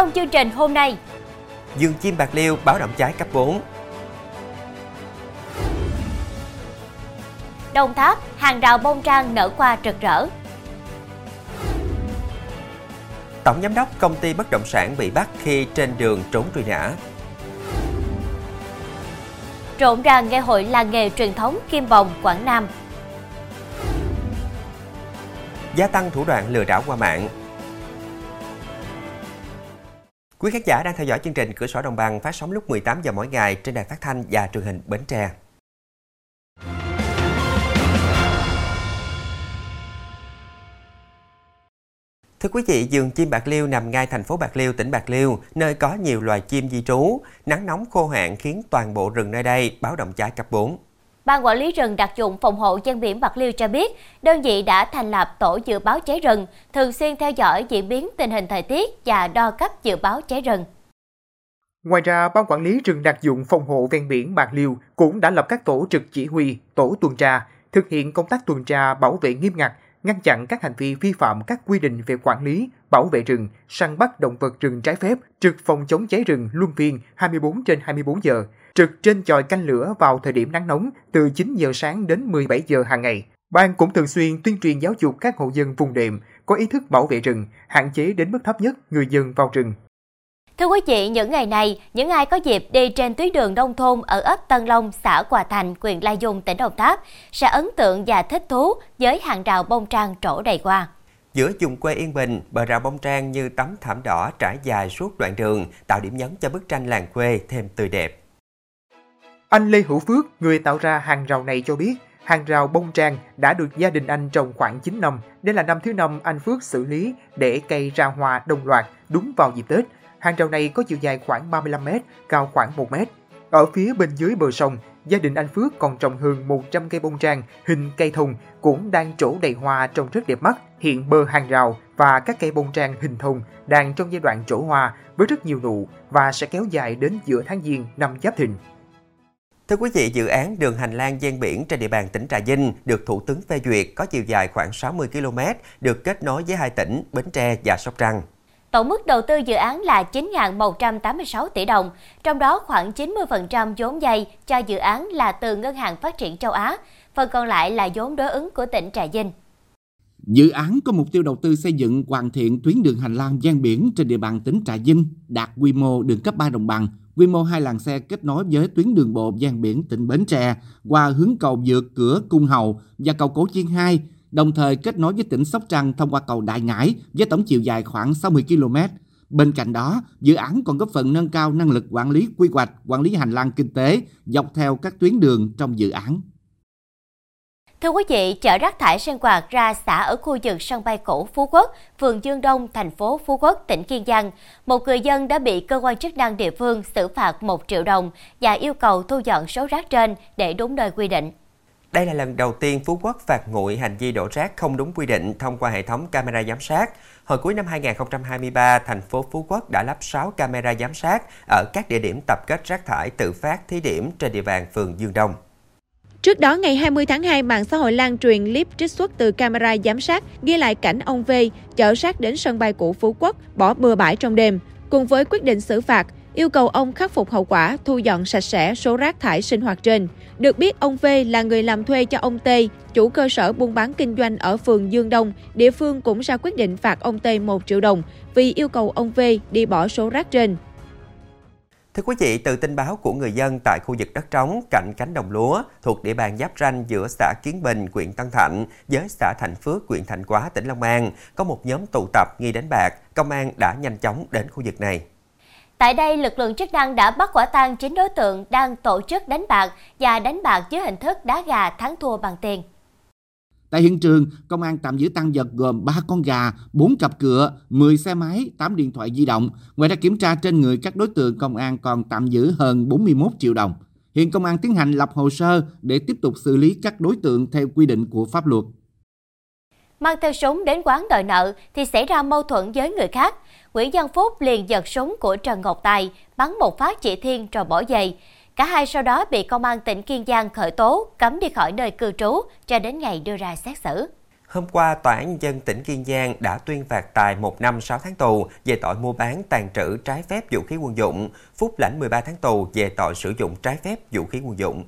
Trong chương trình hôm nay, Dương chim Bạc Liêu báo động cháy cấp 4. Đồng Tháp, hàng rào bông trang nở qua rực rỡ. Tổng giám đốc công ty bất động sản bị bắt khi trên đường trốn truy nã. Rộn ràng ngày hội làng nghề truyền thống Kim Bồng, Quảng Nam. Gia tăng thủ đoạn lừa đảo qua mạng. Quý khán giả đang theo dõi chương trình Cửa sổ Đồng bằng phát sóng lúc 18 giờ mỗi ngày trên đài phát thanh và truyền hình Bến Tre. Thưa quý vị, vườn chim Bạc Liêu nằm ngay thành phố Bạc Liêu, tỉnh Bạc Liêu, nơi có nhiều loài chim di trú. Nắng nóng khô hạn khiến toàn bộ rừng nơi đây báo động cháy cấp 4. Ban quản lý rừng đặc dụng phòng hộ ven biển Bạc Liêu cho biết, đơn vị đã thành lập tổ dự báo cháy rừng, thường xuyên theo dõi diễn biến tình hình thời tiết và đo cấp dự báo cháy rừng. Ngoài ra, Ban quản lý rừng đặc dụng phòng hộ ven biển Bạc Liêu cũng đã lập các tổ trực chỉ huy, tổ tuần tra, thực hiện công tác tuần tra bảo vệ nghiêm ngặt, ngăn chặn các hành vi vi phạm các quy định về quản lý, bảo vệ rừng, săn bắt động vật rừng trái phép, trực phòng chống cháy rừng luân phiên 24 trên 24 giờ, trực trên chòi canh lửa vào thời điểm nắng nóng từ 9 giờ sáng đến 17 giờ hàng ngày. Ban cũng thường xuyên tuyên truyền giáo dục các hộ dân vùng đệm có ý thức bảo vệ rừng, hạn chế đến mức thấp nhất người dân vào rừng. Thưa quý vị, những ngày này, những ai có dịp đi trên tuyến đường nông thôn ở ấp Tân Long, xã Hòa Thành, huyện Lai Dung, tỉnh Đồng Tháp sẽ ấn tượng và thích thú với hàng rào bông trang trổ đầy hoa. Giữa vùng quê yên bình, bờ rào bông trang như tấm thảm đỏ trải dài suốt đoạn đường, tạo điểm nhấn cho bức tranh làng quê thêm tươi đẹp. Anh Lê Hữu Phước, người tạo ra hàng rào này cho biết, hàng rào bông trang đã được gia đình anh trồng khoảng 9 năm. Đây là năm thứ năm anh Phước xử lý để cây ra hoa đồng loạt đúng vào dịp Tết. Hàng rào này có chiều dài khoảng 35 m, cao khoảng 1 m. Ở phía bên dưới bờ sông, gia đình anh Phước còn trồng hơn 100 cây bông trang hình cây thùng cũng đang trổ đầy hoa trông rất đẹp mắt. Hiện bờ hàng rào và các cây bông trang hình thùng đang trong giai đoạn trổ hoa với rất nhiều nụ và sẽ kéo dài đến giữa tháng Giêng năm Giáp Thìn. Thưa quý vị, dự án đường hành lang ven biển trên địa bàn tỉnh Trà Vinh được Thủ tướng phê duyệt có chiều dài khoảng 60 km, được kết nối với hai tỉnh Bến Tre và Sóc Trăng. Tổng mức đầu tư dự án là 9.186 tỷ đồng, trong đó khoảng 90% vốn dây cho dự án là từ Ngân hàng Phát triển châu Á, phần còn lại là vốn đối ứng của tỉnh Trà Vinh. Dự án có mục tiêu đầu tư xây dựng hoàn thiện tuyến đường hành lang gian biển trên địa bàn tỉnh Trà Vinh đạt quy mô đường cấp 3 đồng bằng, quy mô hai làn xe kết nối với tuyến đường bộ gian biển tỉnh Bến Tre qua hướng cầu vượt cửa Cung Hầu và cầu Cổ Chiên 2, đồng thời kết nối với tỉnh Sóc Trăng thông qua cầu Đại Ngãi với tổng chiều dài khoảng 60 km. Bên cạnh đó, dự án còn góp phần nâng cao năng lực quản lý quy hoạch, quản lý hành lang kinh tế dọc theo các tuyến đường trong dự án. Thưa quý vị, chở rác thải sinh hoạt ra xả ở khu vực sân bay cũ Phú Quốc, phường Dương Đông, thành phố Phú Quốc, tỉnh Kiên Giang. Một người dân đã bị cơ quan chức năng địa phương xử phạt 1 triệu đồng và yêu cầu thu dọn số rác trên để đúng nơi quy định. Đây là lần đầu tiên Phú Quốc phạt nguội hành vi đổ rác không đúng quy định thông qua hệ thống camera giám sát. Hồi cuối năm 2023, thành phố Phú Quốc đã lắp 6 camera giám sát ở các địa điểm tập kết rác thải tự phát thí điểm trên địa bàn phường Dương Đông. Trước đó, ngày 20 tháng 2, mạng xã hội lan truyền clip trích xuất từ camera giám sát ghi lại cảnh ông V chở rác đến sân bay cũ Phú Quốc, bỏ bừa bãi trong đêm. Cùng với quyết định xử phạt, yêu cầu ông khắc phục hậu quả, thu dọn sạch sẽ số rác thải sinh hoạt trên. Được biết, ông V là người làm thuê cho ông T, chủ cơ sở buôn bán kinh doanh ở phường Dương Đông. Địa phương cũng ra quyết định phạt ông T 1 triệu đồng vì yêu cầu ông V đi bỏ số rác trên. Thưa quý vị, từ tin báo của người dân tại khu vực đất trống cạnh cánh đồng lúa thuộc địa bàn giáp ranh giữa xã Kiến Bình, huyện Tân Thạnh với xã Thạnh Phước, huyện Thạnh Quá, tỉnh Long An, có một nhóm tụ tập nghi đánh bạc, công an đã nhanh chóng đến khu vực này. Tại đây, lực lượng chức năng đã bắt quả tang 9 đối tượng đang tổ chức đánh bạc và đánh bạc dưới hình thức đá gà thắng thua bằng tiền. Tại hiện trường, công an tạm giữ tăng vật gồm 3 con gà, 4 cặp cửa, 10 xe máy, 8 điện thoại di động. Ngoài ra kiểm tra trên người các đối tượng, công an còn tạm giữ hơn 41 triệu đồng. Hiện công an tiến hành lập hồ sơ để tiếp tục xử lý các đối tượng theo quy định của pháp luật. Mang theo súng đến quán đòi nợ thì xảy ra mâu thuẫn với người khác. Nguyễn Văn Phúc liền giật súng của Trần Ngọc Tài, bắn một phát chỉ thiên rồi bỏ dậy. Cả hai sau đó bị công an tỉnh Kiên Giang khởi tố, cấm đi khỏi nơi cư trú cho đến ngày đưa ra xét xử. Hôm qua, Tòa án Nhân dân tỉnh Kiên Giang đã tuyên phạt Tài 1 năm 6 tháng tù về tội mua bán tàn trữ trái phép vũ khí quân dụng, Phúc lãnh 13 tháng tù về tội sử dụng trái phép vũ khí quân dụng.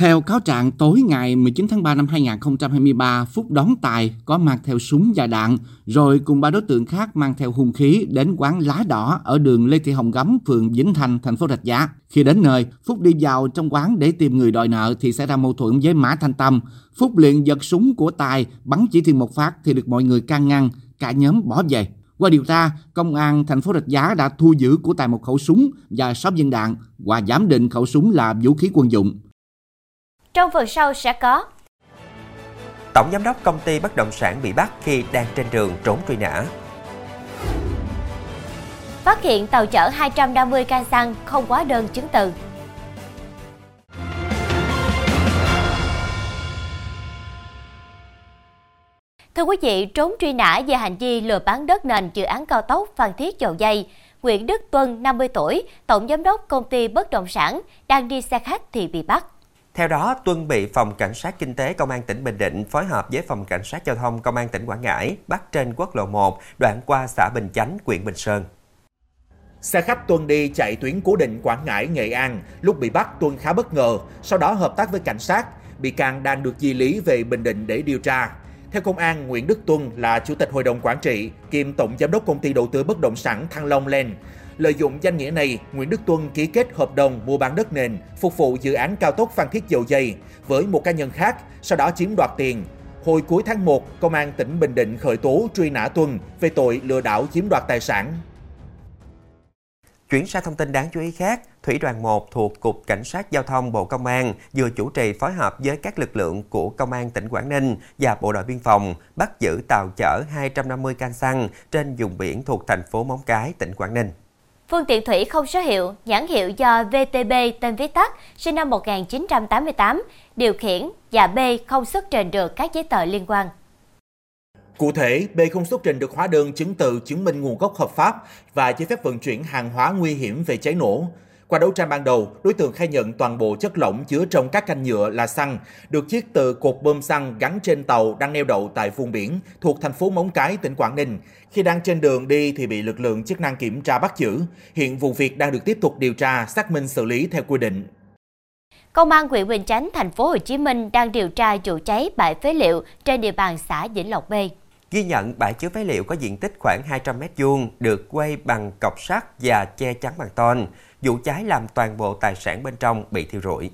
Theo cáo trạng, tối ngày 19 tháng 3 năm 2023, Phúc đón Tài có mang theo súng và đạn, rồi cùng ba đối tượng khác mang theo hung khí đến quán Lá Đỏ ở đường Lê Thị Hồng Gấm, phường Vĩnh Thành, thành phố Rạch Giá. Khi đến nơi, Phúc đi vào trong quán để tìm người đòi nợ thì xảy ra mâu thuẫn với Mã Thanh Tâm. Phúc liền giật súng của Tài, bắn chỉ thiên một phát thì được mọi người can ngăn, cả nhóm bỏ về. Qua điều tra, công an thành phố Rạch Giá đã thu giữ của Tài một khẩu súng và 6 viên đạn và giám định khẩu súng là vũ khí quân dụng. Trong phần sau sẽ có Tổng giám đốc công ty bất động sản bị bắt khi đang trên đường trốn truy nã. Phát hiện tàu chở 250 can xăng không quá đơn chứng từ. Thưa quý vị, trốn truy nã về hành vi lừa bán đất nền dự án cao tốc Phan Thiết Dầu Dây, Nguyễn Đức Tuân, 50 tuổi, tổng giám đốc công ty bất động sản, đang đi xe khách thì bị bắt. Theo đó, Tuân bị Phòng Cảnh sát Kinh tế Công an tỉnh Bình Định phối hợp với Phòng Cảnh sát Giao thông Công an tỉnh Quảng Ngãi bắt trên quốc lộ 1, đoạn qua xã Bình Chánh, huyện Bình Sơn. Xe khách Tuân đi chạy tuyến cố định Quảng Ngãi, Nghệ An. Lúc bị bắt, Tuân khá bất ngờ, sau đó hợp tác với cảnh sát. Bị can đang được di lý về Bình Định để điều tra. Theo công an, Nguyễn Đức Tuân là chủ tịch hội đồng quản trị, kiêm tổng giám đốc công ty đầu tư bất động sản Thăng Long Land. Lợi dụng danh nghĩa này, Nguyễn Đức Tuân ký kết hợp đồng mua bán đất nền phục vụ dự án cao tốc Phan Thiết Dầu Dây với một cá nhân khác, sau đó chiếm đoạt tiền. Hồi cuối tháng 1, Công an tỉnh Bình Định khởi tố truy nã Tuân về tội lừa đảo chiếm đoạt tài sản. Chuyển sang thông tin đáng chú ý khác, Thủy đoàn 1 thuộc Cục Cảnh sát Giao thông Bộ Công an vừa chủ trì phối hợp với các lực lượng của Công an tỉnh Quảng Ninh và Bộ đội Biên phòng bắt giữ tàu chở 250 can xăng trên vùng biển thuộc thành phố Móng Cái, tỉnh Quảng Ninh. Phương tiện thủy không số hiệu, nhãn hiệu do VTB tên viết tắt, sinh năm 1988, điều khiển và B không xuất trình được các giấy tờ liên quan. Cụ thể, B không xuất trình được hóa đơn chứng từ chứng minh nguồn gốc hợp pháp và giấy phép vận chuyển hàng hóa nguy hiểm về cháy nổ. Qua đấu tranh ban đầu, đối tượng khai nhận toàn bộ chất lỏng chứa trong các canh nhựa là xăng, được chiết từ cột bơm xăng gắn trên tàu đang neo đậu tại vùng biển thuộc thành phố Móng Cái, tỉnh Quảng Ninh. Khi đang trên đường đi thì bị lực lượng chức năng kiểm tra bắt giữ. Hiện vụ việc đang được tiếp tục điều tra, xác minh xử lý theo quy định. Công an huyện Bình Chánh, thành phố Hồ Chí Minh đang điều tra vụ cháy bãi phế liệu trên địa bàn xã Vĩnh Lộc B. Ghi nhận bãi chứa phế liệu có diện tích khoảng 200 m vuông được quay bằng cọc sắt và che chắn bằng tôn. Vụ cháy làm toàn bộ tài sản bên trong bị thiêu rụi.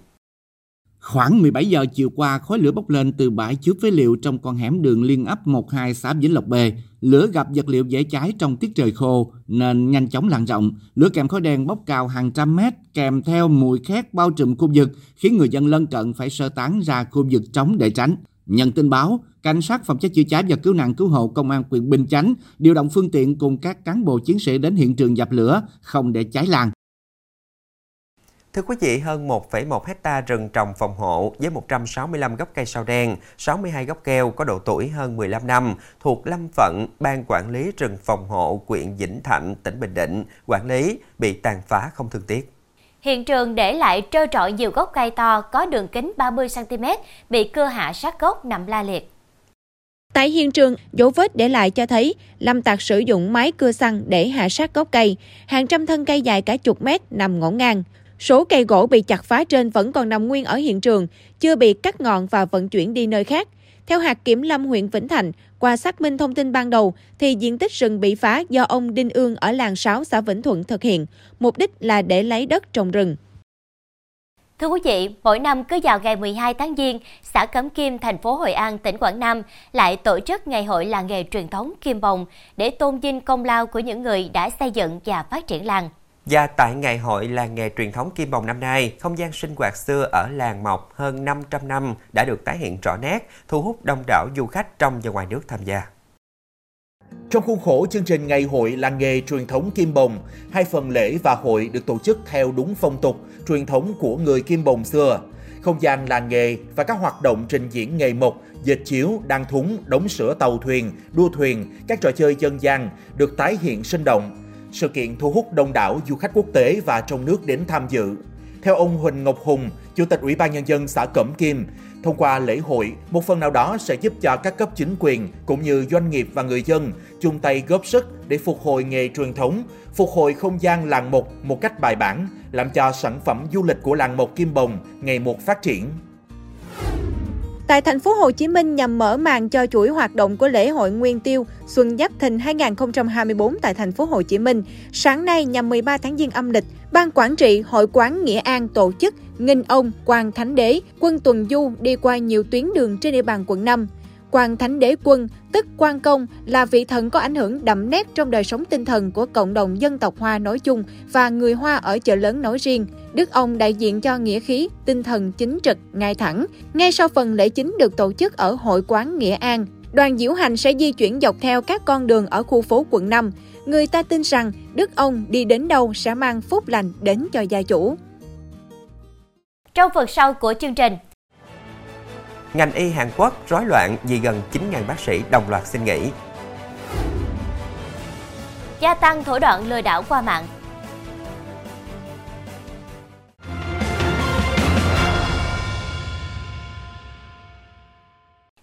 Khoảng 17 giờ chiều qua, khói lửa bốc lên từ bãi chứa phế liệu trong con hẻm đường liên ấp 12 xã Vĩnh Lộc B. Lửa gặp vật liệu dễ cháy trong tiết trời khô nên nhanh chóng lan rộng. Lửa kèm khói đen bốc cao hàng trăm mét kèm theo mùi khét bao trùm khu vực khiến người dân lân cận phải sơ tán ra khu vực trống để tránh. Nhận tin báo, cảnh sát phòng cháy chữa cháy và cứu nạn cứu hộ công an huyện Bình Chánh điều động phương tiện cùng các cán bộ chiến sĩ đến hiện trường dập lửa, không để cháy lan. Thưa quý vị, hơn 1,1 hecta rừng trồng phòng hộ với 165 gốc cây sao đen, 62 gốc keo có độ tuổi hơn 15 năm thuộc Lâm phận Ban Quản lý rừng phòng hộ huyện Vĩnh Thạnh, tỉnh Bình Định, quản lý bị tàn phá không thương tiếc. Hiện trường để lại trơ trọi nhiều gốc cây to có đường kính 30cm bị cưa hạ sát gốc nằm la liệt. Tại hiện trường, dấu vết để lại cho thấy Lâm Tạc sử dụng máy cưa xăng để hạ sát gốc cây. Hàng trăm thân cây dài cả chục mét nằm ngổn ngang. Số cây gỗ bị chặt phá trên vẫn còn nằm nguyên ở hiện trường, chưa bị cắt ngọn và vận chuyển đi nơi khác. Theo hạt kiểm lâm huyện Vĩnh Thạnh, qua xác minh thông tin ban đầu thì diện tích rừng bị phá do ông Đinh Ương ở làng 6 xã Vĩnh Thuận thực hiện, mục đích là để lấy đất trồng rừng. Thưa quý vị, mỗi năm cứ vào ngày 12 tháng Giêng, xã Cẩm Kim, thành phố Hội An, tỉnh Quảng Nam lại tổ chức ngày hội làng nghề truyền thống Kim Bồng để tôn vinh công lao của những người đã xây dựng và phát triển làng. Và tại ngày hội làng nghề truyền thống Kim Bồng năm nay, không gian sinh hoạt xưa ở làng Mộc hơn 500 năm đã được tái hiện rõ nét, thu hút đông đảo du khách trong và ngoài nước tham gia. Trong khuôn khổ chương trình Ngày hội làng nghề truyền thống Kim Bồng, hai phần lễ và hội được tổ chức theo đúng phong tục, truyền thống của người Kim Bồng xưa. Không gian làng nghề và các hoạt động trình diễn nghề mộc, dệt chiếu, đan thúng, đóng sửa tàu thuyền, đua thuyền, các trò chơi dân gian được tái hiện sinh động. Sự kiện thu hút đông đảo du khách quốc tế và trong nước đến tham dự. Theo ông Huỳnh Ngọc Hùng, Chủ tịch Ủy ban Nhân dân xã Cẩm Kim, thông qua lễ hội, một phần nào đó sẽ giúp cho các cấp chính quyền cũng như doanh nghiệp và người dân chung tay góp sức để phục hồi nghề truyền thống, phục hồi không gian làng mộc một cách bài bản, làm cho sản phẩm du lịch của làng mộc Kim Bồng ngày một phát triển. Tại thành phố Hồ Chí Minh nhằm mở màn cho chuỗi hoạt động của lễ hội Nguyên Tiêu Xuân Giáp Thìn 2024 tại thành phố Hồ Chí Minh, sáng nay nhằm 13 tháng Giêng âm lịch, Ban quản trị Hội quán Nghĩa An tổ chức nghinh ông Quang Thánh Đế, quân tuần du đi qua nhiều tuyến đường trên địa bàn quận 5. Quan Thánh Đế Quân, tức Quan Công, là vị thần có ảnh hưởng đậm nét trong đời sống tinh thần của cộng đồng dân tộc Hoa nói chung và người Hoa ở chợ lớn nói riêng. Đức ông đại diện cho nghĩa khí, tinh thần chính trực, ngay thẳng. Ngay sau phần lễ chính được tổ chức ở hội quán Nghĩa An, đoàn diễu hành sẽ di chuyển dọc theo các con đường ở khu phố quận 5. Người ta tin rằng Đức ông đi đến đâu sẽ mang phúc lành đến cho gia chủ. Trong phần sau của chương trình, Ngành y Hàn Quốc rối loạn vì gần 9.000 bác sĩ đồng loạt xin nghỉ. gia tăng thủ đoạn lừa đảo qua mạng.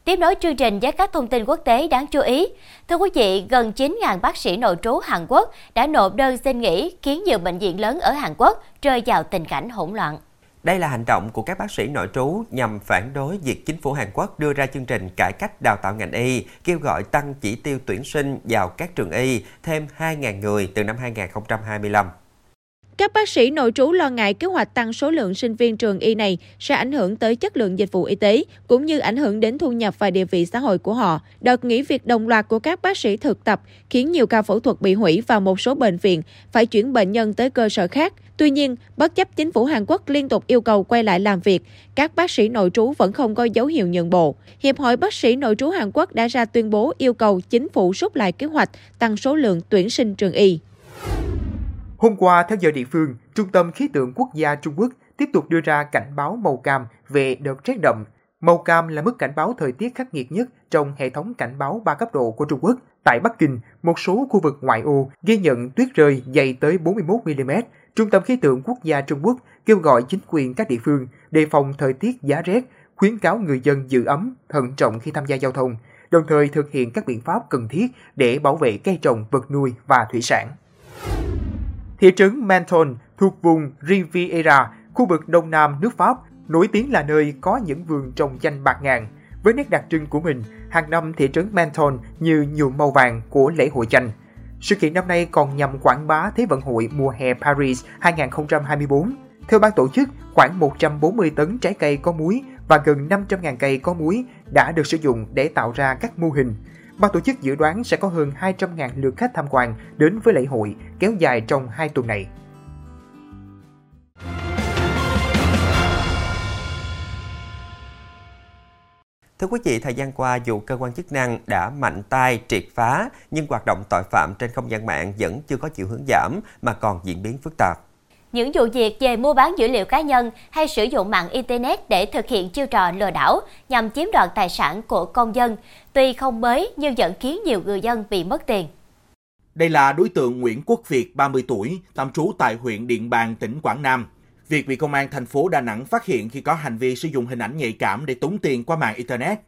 Tiếp nối chương trình với các thông tin quốc tế đáng chú ý. Thưa quý vị, gần 9.000 bác sĩ nội trú Hàn Quốc đã nộp đơn xin nghỉ khiến nhiều bệnh viện lớn ở Hàn Quốc rơi vào tình cảnh hỗn loạn. Đây là hành động của các bác sĩ nội trú nhằm phản đối việc chính phủ Hàn Quốc đưa ra chương trình cải cách đào tạo ngành y, kêu gọi tăng chỉ tiêu tuyển sinh vào các trường y thêm 2.000 người từ năm 2025. Các bác sĩ nội trú lo ngại kế hoạch tăng số lượng sinh viên trường y này sẽ ảnh hưởng tới chất lượng dịch vụ y tế, cũng như ảnh hưởng đến thu nhập và địa vị xã hội của họ. Đợt nghỉ việc đồng loạt của các bác sĩ thực tập khiến nhiều ca phẫu thuật bị hủy và một số bệnh viện phải chuyển bệnh nhân tới cơ sở khác. Tuy nhiên, bất chấp chính phủ Hàn Quốc liên tục yêu cầu quay lại làm việc, các bác sĩ nội trú vẫn không có dấu hiệu nhượng bộ. Hiệp hội bác sĩ nội trú Hàn Quốc đã ra tuyên bố yêu cầu chính phủ rút lại kế hoạch tăng số lượng tuyển sinh trường y. Hôm qua, theo giờ địa phương, Trung tâm Khí tượng Quốc gia Trung Quốc tiếp tục đưa ra cảnh báo màu cam về đợt rét đậm. Màu cam là mức cảnh báo thời tiết khắc nghiệt nhất trong hệ thống cảnh báo 3 cấp độ của Trung Quốc. Tại Bắc Kinh, một số khu vực ngoại ô ghi nhận tuyết rơi dày tới 41 mm. Trung tâm Khí tượng Quốc gia Trung Quốc kêu gọi chính quyền các địa phương đề phòng thời tiết giá rét, khuyến cáo người dân giữ ấm, thận trọng khi tham gia giao thông, đồng thời thực hiện các biện pháp cần thiết để bảo vệ cây trồng, vật nuôi và thủy sản. Thị trấn Menton thuộc vùng Riviera, khu vực đông nam nước Pháp, nổi tiếng là nơi có những vườn trồng chanh bạc ngàn. Với nét đặc trưng của mình, hàng năm thị trấn Menton như nhuộm màu vàng của lễ hội chanh. Sự kiện năm nay còn nhằm quảng bá Thế vận hội mùa hè Paris 2024. Theo ban tổ chức, khoảng 140 tấn trái cây có muối và gần 500.000 cây có muối đã được sử dụng để tạo ra các mô hình. Ban tổ chức dự đoán sẽ có hơn 200.000 lượt khách tham quan đến với lễ hội kéo dài trong hai tuần này. Thưa quý vị, thời gian qua dù cơ quan chức năng đã mạnh tay triệt phá nhưng hoạt động tội phạm trên không gian mạng vẫn chưa có chiều hướng giảm mà còn diễn biến phức tạp. Những vụ việc về mua bán dữ liệu cá nhân hay sử dụng mạng Internet để thực hiện chiêu trò lừa đảo nhằm chiếm đoạt tài sản của công dân, tuy không mới nhưng vẫn khiến nhiều người dân bị mất tiền. Đây là đối tượng Nguyễn Quốc Việt, 30 tuổi, tạm trú tại huyện Điện Bàn, tỉnh Quảng Nam. Việc bị công an thành phố Đà Nẵng phát hiện khi có hành vi sử dụng hình ảnh nhạy cảm để tống tiền qua mạng Internet.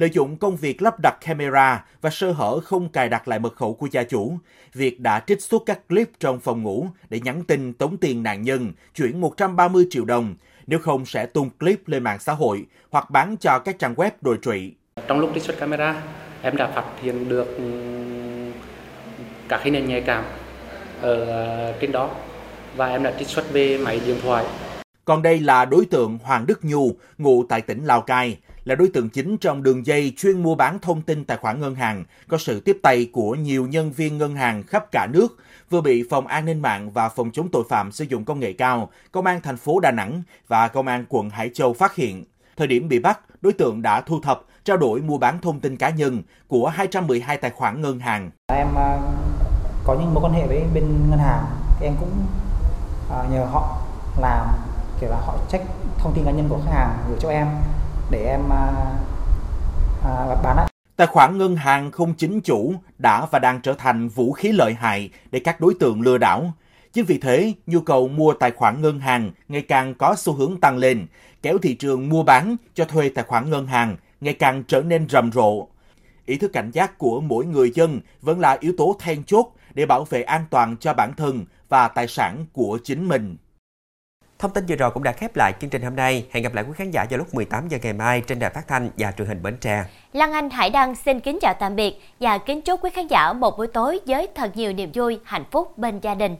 Lợi dụng công việc lắp đặt camera và sơ hở không cài đặt lại mật khẩu của gia chủ, Việt đã trích xuất các clip trong phòng ngủ để nhắn tin tống tiền nạn nhân chuyển 130 triệu đồng, nếu không sẽ tung clip lên mạng xã hội hoặc bán cho các trang web đồi trụy. Trong lúc trích xuất camera, em đã phát hiện được các hình ảnh nhạy cảm ở trên đó và em đã trích xuất về máy điện thoại. Còn đây là đối tượng Hoàng Đức Nhu, ngụ tại tỉnh Lào Cai, là đối tượng chính trong đường dây chuyên mua bán thông tin tài khoản ngân hàng, có sự tiếp tay của nhiều nhân viên ngân hàng khắp cả nước, vừa bị Phòng An ninh mạng và Phòng chống tội phạm sử dụng công nghệ cao, Công an thành phố Đà Nẵng và Công an quận Hải Châu phát hiện. Thời điểm bị bắt, đối tượng đã thu thập, trao đổi mua bán thông tin cá nhân của 212 tài khoản ngân hàng. Em à, có những mối quan hệ với bên ngân hàng, em cũng à, nhờ họ làm kiểu là họ check thông tin cá nhân của khách hàng gửi cho em để em à, à, bán ạ. Tài khoản ngân hàng không chính chủ đã và đang trở thành vũ khí lợi hại để các đối tượng lừa đảo. Chính vì thế, nhu cầu mua tài khoản ngân hàng ngày càng có xu hướng tăng lên, kéo thị trường mua bán cho thuê tài khoản ngân hàng ngày càng trở nên rầm rộ. Ý thức cảnh giác của mỗi người dân vẫn là yếu tố then chốt để bảo vệ an toàn cho bản thân và tài sản của chính mình. Thông tin vừa rồi cũng đã khép lại chương trình hôm nay. Hẹn gặp lại quý khán giả vào lúc 18 giờ ngày mai trên đài phát thanh và truyền hình Bến Tre. Lan Anh Hải Đăng xin kính chào tạm biệt và kính chúc quý khán giả một buổi tối với thật nhiều niềm vui, hạnh phúc bên gia đình.